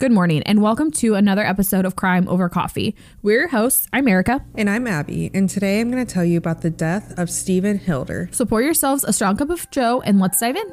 Good morning, and welcome to another episode of Crime Over Coffee. We're your hosts. I'm Erica. And I'm Abby, and today I'm going to tell you about the death of Stephen Hilder. So pour yourselves a strong cup of Joe, and let's dive in.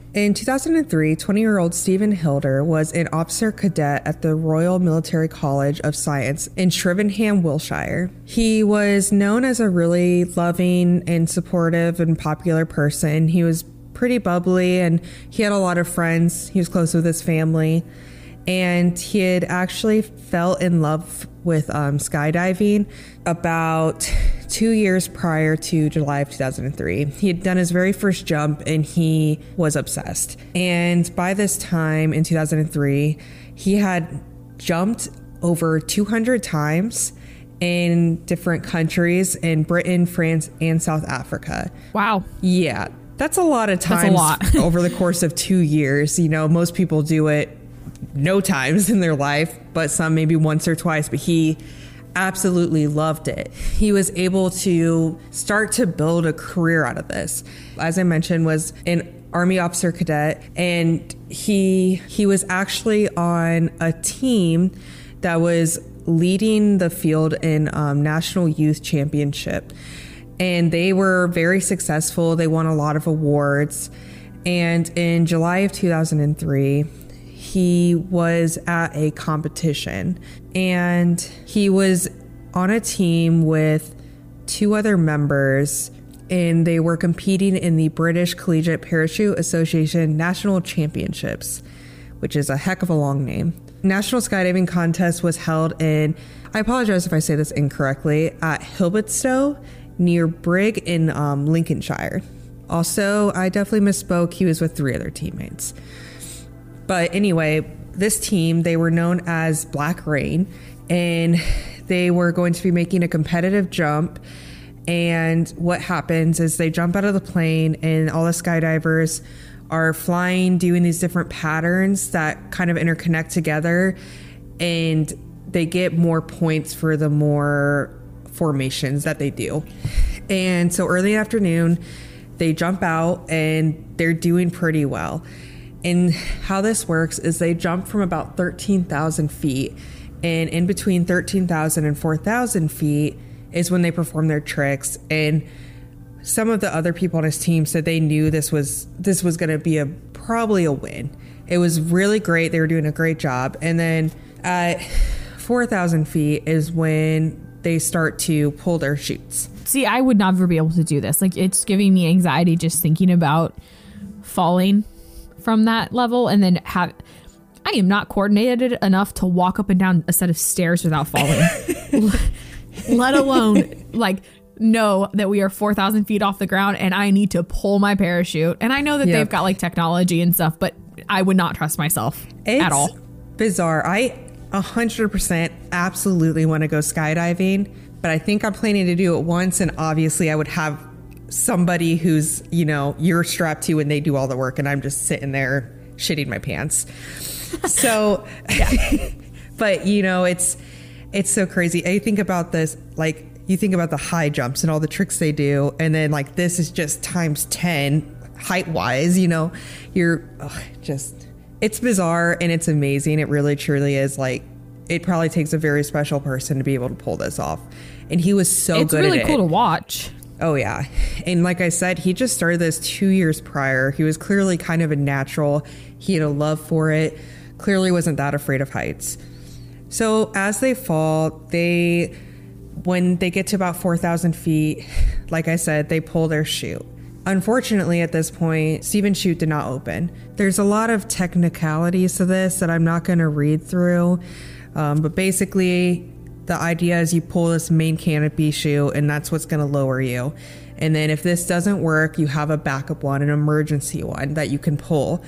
In 2003, 20 year old Stephen Hilder was an officer cadet at the Royal Military College of Science in Shrivenham, Wiltshire. He was known as a really loving and supportive and popular person. He was pretty bubbly and he had a lot of friends. He was close with his family. And he had actually fell in love with um, skydiving about two years prior to July of 2003. He had done his very first jump and he was obsessed. And by this time in 2003, he had jumped over 200 times in different countries in Britain, France, and South Africa. Wow. Yeah. That's a lot of times lot. over the course of two years. You know, most people do it no times in their life, but some maybe once or twice. But he absolutely loved it. He was able to start to build a career out of this. As I mentioned, was an army officer cadet and he he was actually on a team that was leading the field in um, national youth championship and they were very successful they won a lot of awards and in july of 2003 he was at a competition and he was on a team with two other members and they were competing in the British Collegiate Parachute Association National Championships, which is a heck of a long name. National skydiving contest was held in, I apologize if I say this incorrectly, at Hilbertstow near Brigg in um, Lincolnshire. Also, I definitely misspoke. He was with three other teammates. But anyway, this team, they were known as Black Rain, and they were going to be making a competitive jump. And what happens is they jump out of the plane, and all the skydivers are flying, doing these different patterns that kind of interconnect together. And they get more points for the more formations that they do. And so early afternoon, they jump out and they're doing pretty well. And how this works is they jump from about 13,000 feet, and in between 13,000 and 4,000 feet is when they perform their tricks. And some of the other people on his team said they knew this was this was going to be a probably a win. It was really great. They were doing a great job. And then at 4,000 feet is when they start to pull their chutes. See, I would never be able to do this. Like, it's giving me anxiety just thinking about falling from that level and then have. I am not coordinated enough to walk up and down a set of stairs without falling, let alone like know that we are 4,000 feet off the ground and I need to pull my parachute. And I know that Yep. they've got like technology and stuff, but I would not trust myself It's at all. Bizarre. I 100% absolutely want to go skydiving, but I think I'm planning to do it once. And obviously, I would have somebody who's, you know, you're strapped to and they do all the work, and I'm just sitting there shitting my pants. So, but you know, it's it's so crazy. I think about this like you think about the high jumps and all the tricks they do, and then like this is just times ten height wise. You know, you're ugh, just it's bizarre and it's amazing. It really truly is like it probably takes a very special person to be able to pull this off. And he was so good. it's good really cool it. to watch. Oh yeah. And like I said, he just started this 2 years prior. He was clearly kind of a natural. He had a love for it. Clearly wasn't that afraid of heights. So as they fall, they when they get to about 4,000 feet, like I said, they pull their chute. Unfortunately, at this point, Stephen's chute did not open. There's a lot of technicalities to this that I'm not going to read through, um, but basically, the idea is you pull this main canopy chute, and that's what's going to lower you. And then if this doesn't work, you have a backup one, an emergency one that you can pull.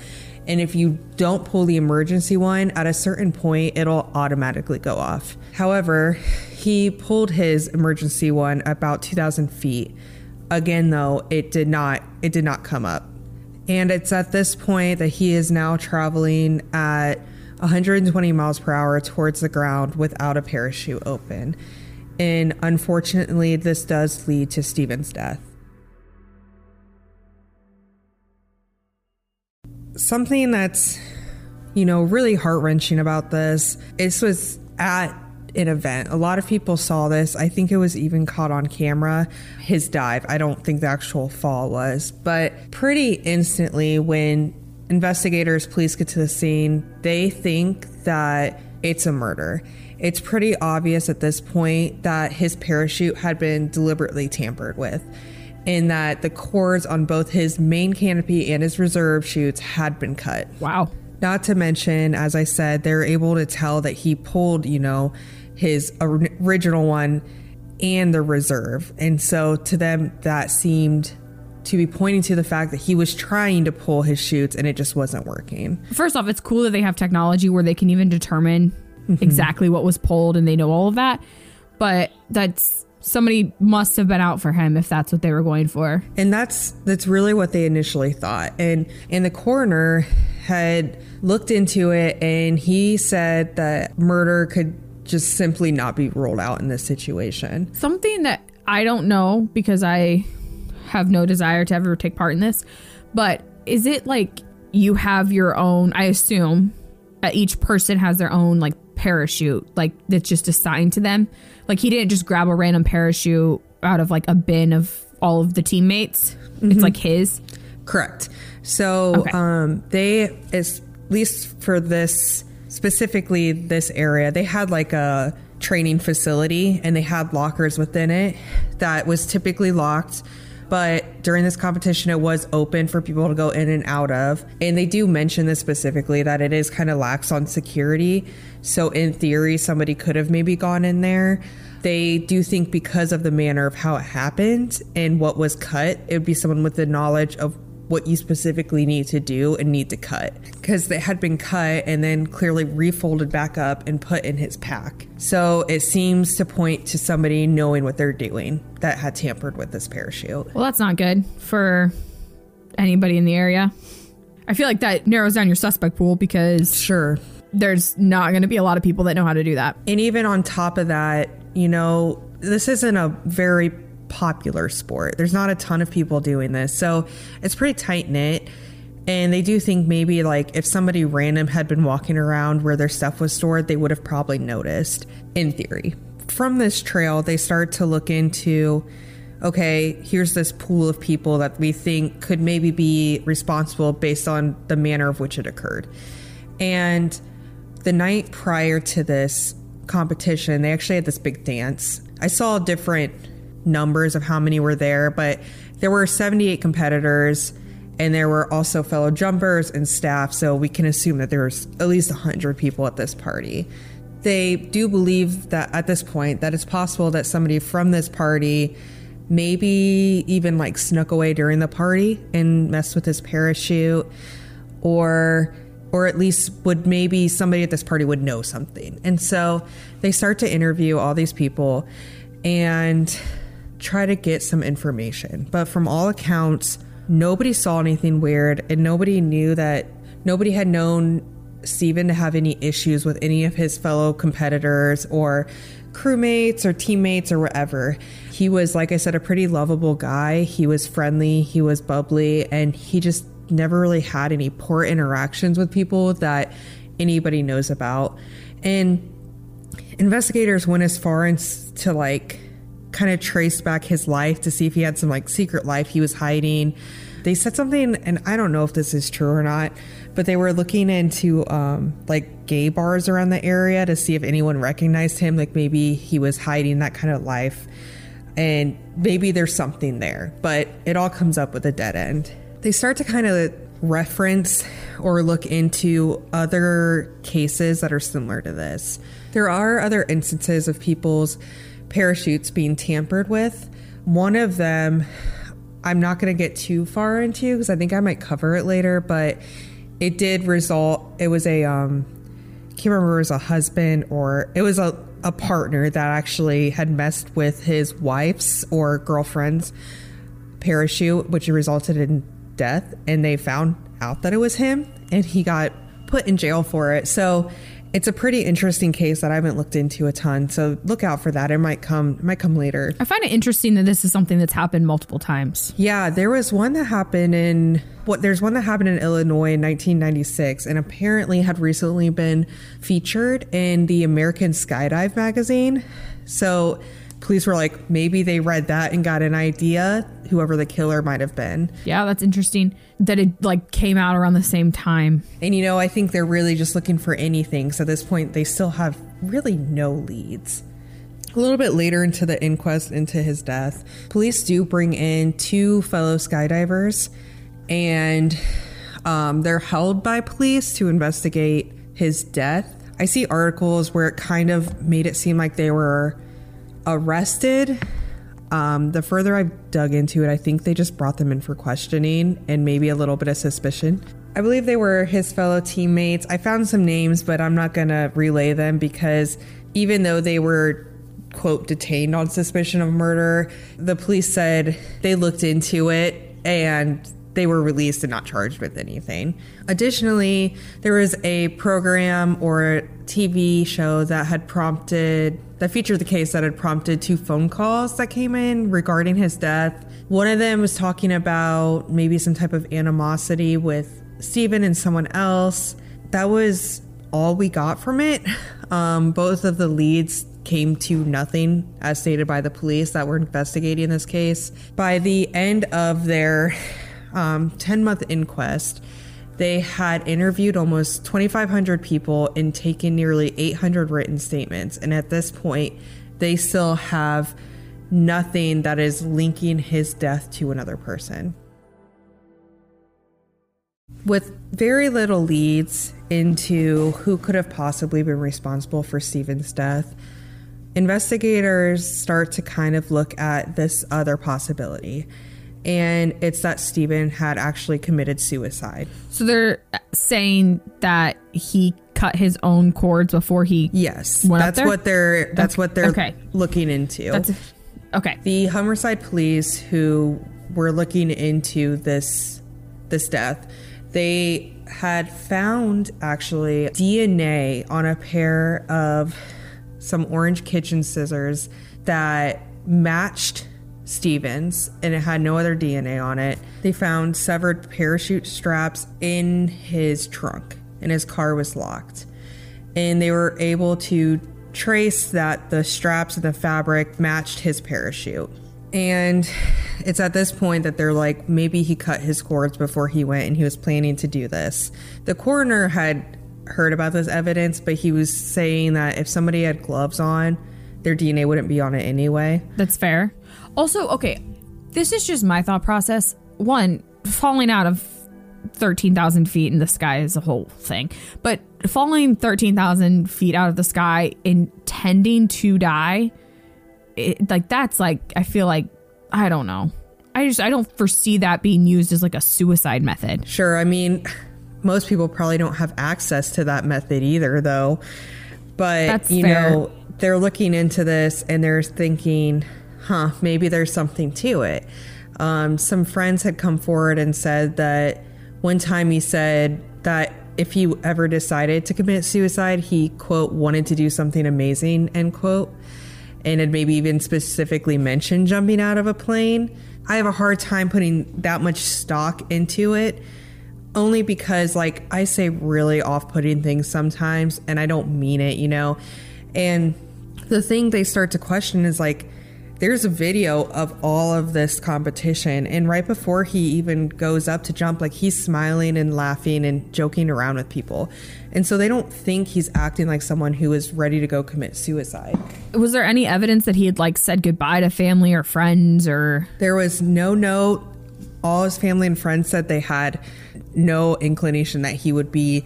And if you don't pull the emergency one, at a certain point, it'll automatically go off. However, he pulled his emergency one about 2,000 feet. Again, though, it did not it did not come up. And it's at this point that he is now traveling at 120 miles per hour towards the ground without a parachute open. And unfortunately, this does lead to Stephen's death. Something that's, you know, really heart wrenching about this, this was at an event. A lot of people saw this. I think it was even caught on camera, his dive. I don't think the actual fall was, but pretty instantly when investigators, police get to the scene, they think that it's a murder. It's pretty obvious at this point that his parachute had been deliberately tampered with, in that the cords on both his main canopy and his reserve chutes had been cut. Wow. Not to mention, as I said, they're able to tell that he pulled, you know, his original one and the reserve. And so to them, that seemed to be pointing to the fact that he was trying to pull his chutes and it just wasn't working. First off, it's cool that they have technology where they can even determine mm-hmm. exactly what was pulled and they know all of that. But that's somebody must have been out for him if that's what they were going for. And that's that's really what they initially thought. And and the coroner had looked into it and he said that murder could just simply not be ruled out in this situation. Something that I don't know because I have no desire to ever take part in this, but is it like you have your own, I assume that each person has their own like parachute, like that's just assigned to them? Like he didn't just grab a random parachute out of like a bin of all of the teammates. Mm-hmm. It's like his. Correct. So okay. um they is at least for this specifically this area, they had like a training facility and they had lockers within it that was typically locked but during this competition, it was open for people to go in and out of. And they do mention this specifically that it is kind of lax on security. So, in theory, somebody could have maybe gone in there. They do think because of the manner of how it happened and what was cut, it would be someone with the knowledge of what you specifically need to do and need to cut because they had been cut and then clearly refolded back up and put in his pack. So it seems to point to somebody knowing what they're doing that had tampered with this parachute. Well, that's not good for anybody in the area. I feel like that narrows down your suspect pool because sure, there's not going to be a lot of people that know how to do that. And even on top of that, you know, this isn't a very popular sport. There's not a ton of people doing this. So it's pretty tight knit. And they do think maybe like if somebody random had been walking around where their stuff was stored, they would have probably noticed, in theory. From this trail, they start to look into okay, here's this pool of people that we think could maybe be responsible based on the manner of which it occurred. And the night prior to this competition, they actually had this big dance. I saw different numbers of how many were there, but there were 78 competitors and there were also fellow jumpers and staff, so we can assume that there was at least 100 people at this party. They do believe that at this point that it's possible that somebody from this party maybe even like snuck away during the party and messed with his parachute or or at least would maybe somebody at this party would know something. And so they start to interview all these people and try to get some information. But from all accounts, nobody saw anything weird and nobody knew that nobody had known Stephen to have any issues with any of his fellow competitors or crewmates or teammates or whatever. He was, like I said, a pretty lovable guy. He was friendly, he was bubbly, and he just never really had any poor interactions with people that anybody knows about. And investigators went as far as to like kind of traced back his life to see if he had some like secret life he was hiding. They said something, and I don't know if this is true or not, but they were looking into um, like gay bars around the area to see if anyone recognized him, like maybe he was hiding that kind of life. and maybe there's something there, but it all comes up with a dead end. They start to kind of reference or look into other cases that are similar to this. There are other instances of people's parachutes being tampered with. One of them, I'm not going to get too far into because I think I might cover it later, but it did result, it was a, um, I can't remember it was a husband or it was a, a partner that actually had messed with his wife's or girlfriend's parachute, which resulted in death. And they found out that it was him and he got put in jail for it. So it's a pretty interesting case that I haven't looked into a ton. So look out for that. It might come it might come later. I find it interesting that this is something that's happened multiple times. Yeah, there was one that happened in what there's one that happened in Illinois in 1996 and apparently had recently been featured in the American Skydive magazine. So police were like maybe they read that and got an idea whoever the killer might have been. Yeah, that's interesting that it like came out around the same time. And you know, I think they're really just looking for anything. So at this point, they still have really no leads. A little bit later into the inquest into his death, police do bring in two fellow skydivers and um, they're held by police to investigate his death. I see articles where it kind of made it seem like they were arrested. Um, the further I've dug into it, I think they just brought them in for questioning and maybe a little bit of suspicion. I believe they were his fellow teammates. I found some names, but I'm not going to relay them because even though they were, quote, detained on suspicion of murder, the police said they looked into it and they were released and not charged with anything. Additionally, there was a program or TV show that had prompted that featured the case that had prompted two phone calls that came in regarding his death. One of them was talking about maybe some type of animosity with Stephen and someone else. That was all we got from it. Um, both of the leads came to nothing, as stated by the police that were investigating this case. By the end of their um, 10 month inquest, they had interviewed almost 2,500 people and taken nearly 800 written statements. And at this point, they still have nothing that is linking his death to another person. With very little leads into who could have possibly been responsible for Stephen's death, investigators start to kind of look at this other possibility and it's that Stephen had actually committed suicide. So they're saying that he cut his own cords before he Yes, that's what they're that's okay. what they're okay. looking into. That's okay. The Humberside police who were looking into this this death, they had found actually DNA on a pair of some orange kitchen scissors that matched Stephen's and it had no other DNA on it. They found severed parachute straps in his trunk and his car was locked. And they were able to trace that the straps and the fabric matched his parachute. And it's at this point that they're like, maybe he cut his cords before he went and he was planning to do this. The coroner had heard about this evidence, but he was saying that if somebody had gloves on, their DNA wouldn't be on it anyway. That's fair. Also, okay, this is just my thought process. One, falling out of 13,000 feet in the sky is a whole thing. But falling 13,000 feet out of the sky intending to die, it, like that's like, I feel like, I don't know. I just, I don't foresee that being used as like a suicide method. Sure. I mean, most people probably don't have access to that method either, though. But, that's you fair. know, they're looking into this and they're thinking, huh, maybe there's something to it. Um, some friends had come forward and said that one time he said that if he ever decided to commit suicide, he, quote, wanted to do something amazing, end quote, and had maybe even specifically mentioned jumping out of a plane. I have a hard time putting that much stock into it only because, like, I say really off putting things sometimes and I don't mean it, you know? And the thing they start to question is like, there's a video of all of this competition. And right before he even goes up to jump, like he's smiling and laughing and joking around with people. And so they don't think he's acting like someone who is ready to go commit suicide. Was there any evidence that he had like said goodbye to family or friends or There was no note. All his family and friends said they had no inclination that he would be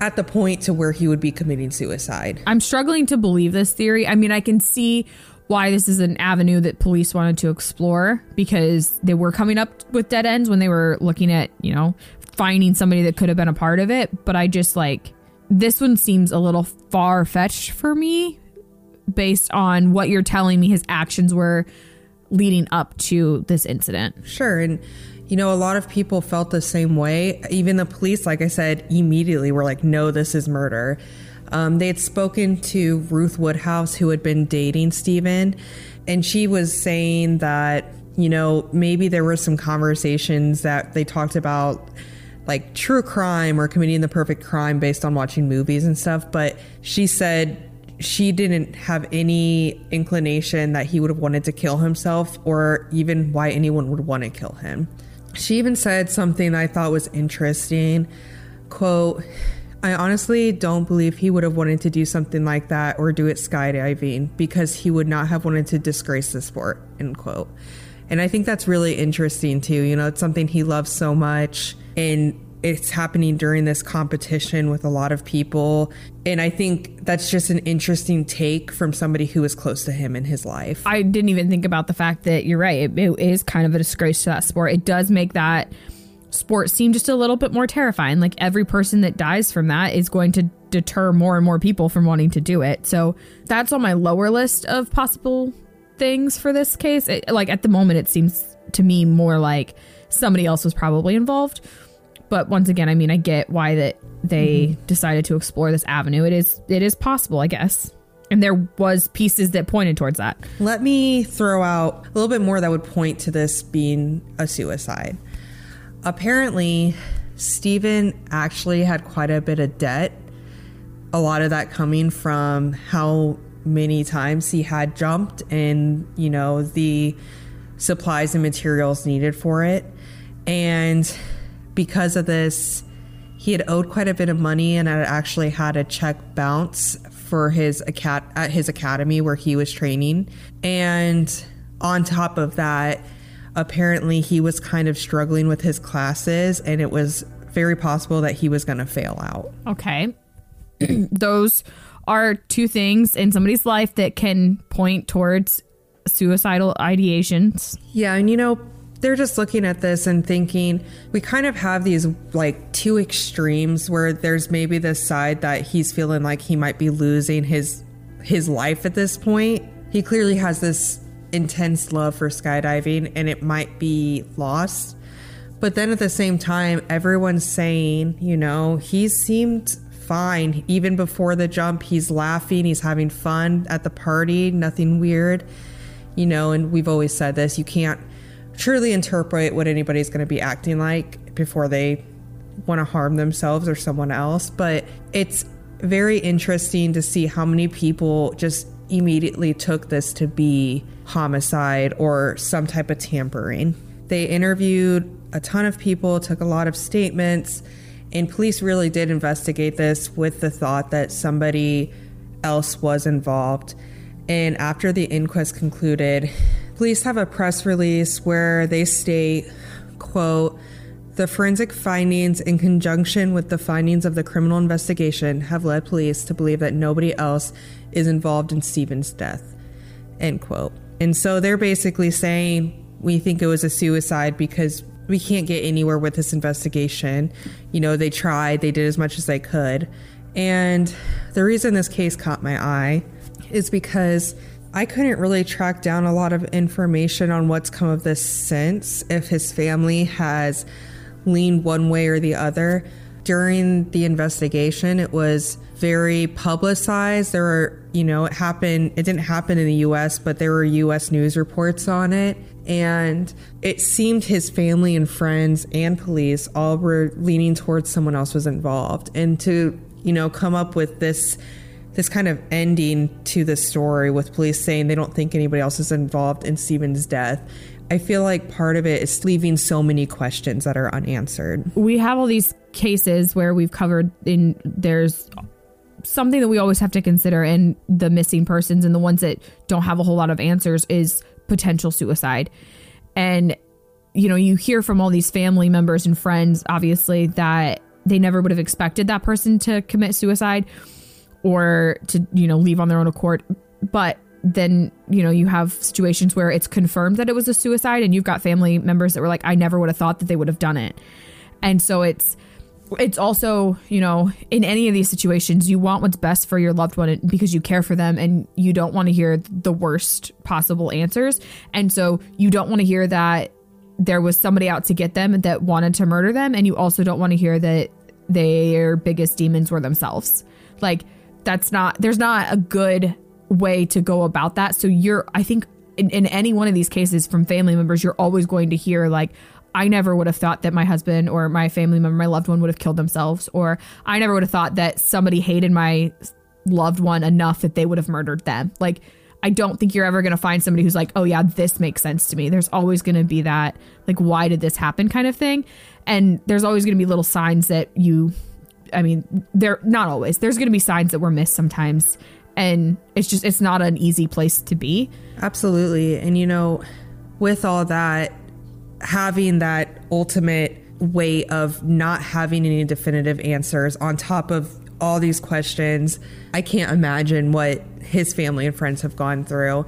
at the point to where he would be committing suicide. I'm struggling to believe this theory. I mean, I can see why this is an avenue that police wanted to explore because they were coming up with dead ends when they were looking at, you know, finding somebody that could have been a part of it. But I just like this one seems a little far fetched for me based on what you're telling me his actions were leading up to this incident. Sure. And, you know, a lot of people felt the same way. Even the police, like I said, immediately were like, no, this is murder. Um, they had spoken to Ruth Woodhouse, who had been dating Stephen, and she was saying that, you know, maybe there were some conversations that they talked about like true crime or committing the perfect crime based on watching movies and stuff. But she said she didn't have any inclination that he would have wanted to kill himself or even why anyone would want to kill him. She even said something I thought was interesting. Quote, I honestly don't believe he would have wanted to do something like that or do it skydiving because he would not have wanted to disgrace the sport, end quote. And I think that's really interesting too. You know, it's something he loves so much and it's happening during this competition with a lot of people. And I think that's just an interesting take from somebody who is close to him in his life. I didn't even think about the fact that you're right. It, it is kind of a disgrace to that sport. It does make that sport seem just a little bit more terrifying. Like every person that dies from that is going to deter more and more people from wanting to do it. So that's on my lower list of possible things for this case. It, like at the moment, it seems to me more like somebody else was probably involved. But once again, I mean, I get why that they mm-hmm. decided to explore this avenue. It is it is possible, I guess. And there was pieces that pointed towards that. Let me throw out a little bit more that would point to this being a suicide apparently, Stephen actually had quite a bit of debt. A lot of that coming from how many times he had jumped and, you know, the supplies and materials needed for it. And because of this, he had owed quite a bit of money and had actually had a check bounce for his acad- at his academy where he was training. And on top of that, apparently he was kind of struggling with his classes and it was very possible that he was going to fail out. Okay. Those are two things in somebody's life that can point towards suicidal ideations. Yeah, and you know, they're just looking at this and thinking we kind of have these like two extremes where there's maybe this side that he's feeling like he might be losing his his life at this point. He clearly has this intense love for skydiving and it might be lost. But then at the same time, everyone's saying, you know, he seemed fine. Even before the jump, he's laughing, he's having fun at the party, nothing weird. You know, and we've always said this you can't truly interpret what anybody's going to be acting like before they want to harm themselves or someone else. But it's very interesting to see how many people just immediately took this to be homicide or some type of tampering. They interviewed a ton of people, took a lot of statements, and police really did investigate this with the thought that somebody else was involved. And after the inquest concluded, police have a press release where they state, quote, the forensic findings, in conjunction with the findings of the criminal investigation, have led police to believe that nobody else is involved in Stephen's death. End quote. And so they're basically saying we think it was a suicide because we can't get anywhere with this investigation. You know, they tried, they did as much as they could. And the reason this case caught my eye is because I couldn't really track down a lot of information on what's come of this since, if his family has leaned one way or the other. During the investigation, it was very publicized. There were, you know, it happened, it didn't happen in the US, but there were US news reports on it. And it seemed his family and friends and police all were leaning towards someone else was involved. And to, you know, come up with this this kind of ending to the story with police saying they don't think anybody else is involved in Stephen's death. I feel like part of it is leaving so many questions that are unanswered. We have all these cases where we've covered in there's something that we always have to consider in the missing persons and the ones that don't have a whole lot of answers is potential suicide. And you know, you hear from all these family members and friends obviously that they never would have expected that person to commit suicide or to, you know, leave on their own accord. But then, you know, you have situations where it's confirmed that it was a suicide and you've got family members that were like, I never would have thought that they would have done it. And so it's, it's also, you know, in any of these situations, you want what's best for your loved one because you care for them and you don't want to hear the worst possible answers. And so you don't want to hear that there was somebody out to get them that wanted to murder them. And you also don't want to hear that their biggest demons were themselves. Like, that's not, there's not a good way to go about that. So you're, I think, in, in any one of these cases from family members, you're always going to hear, like, I never would have thought that my husband or my family member, my loved one, would have killed themselves, or I never would have thought that somebody hated my loved one enough that they would have murdered them. Like, I don't think you're ever going to find somebody who's like, oh, yeah, this makes sense to me. There's always going to be that, like, why did this happen kind of thing. And there's always going to be little signs that you, I mean, they're not always, there's going to be signs that were missed sometimes. And it's just, it's not an easy place to be. Absolutely. And, you know, with all that, having that ultimate way of not having any definitive answers on top of all these questions. I can't imagine what his family and friends have gone through.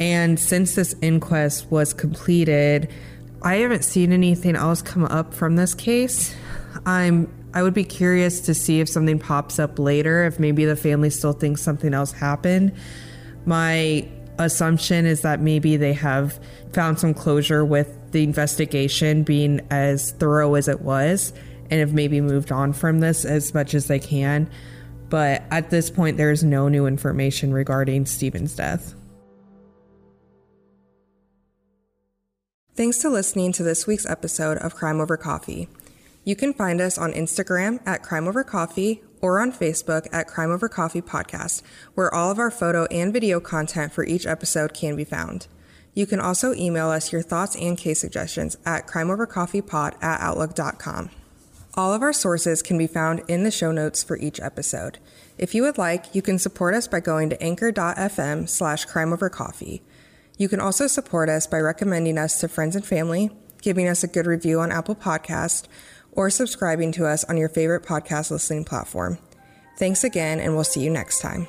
And since this inquest was completed, I haven't seen anything else come up from this case. I'm I would be curious to see if something pops up later, if maybe the family still thinks something else happened. My assumption is that maybe they have found some closure with the investigation being as thorough as it was and have maybe moved on from this as much as they can. But at this point, there is no new information regarding Stephen's death. Thanks to listening to this week's episode of Crime Over Coffee. You can find us on Instagram at Crime Over Coffee or on Facebook at Crime Over Coffee Podcast, where all of our photo and video content for each episode can be found. You can also email us your thoughts and case suggestions at crimeovercoffeepod at outlook.com. All of our sources can be found in the show notes for each episode. If you would like, you can support us by going to anchor.fm slash crimeovercoffee. You can also support us by recommending us to friends and family, giving us a good review on Apple Podcast, or subscribing to us on your favorite podcast listening platform. Thanks again, and we'll see you next time.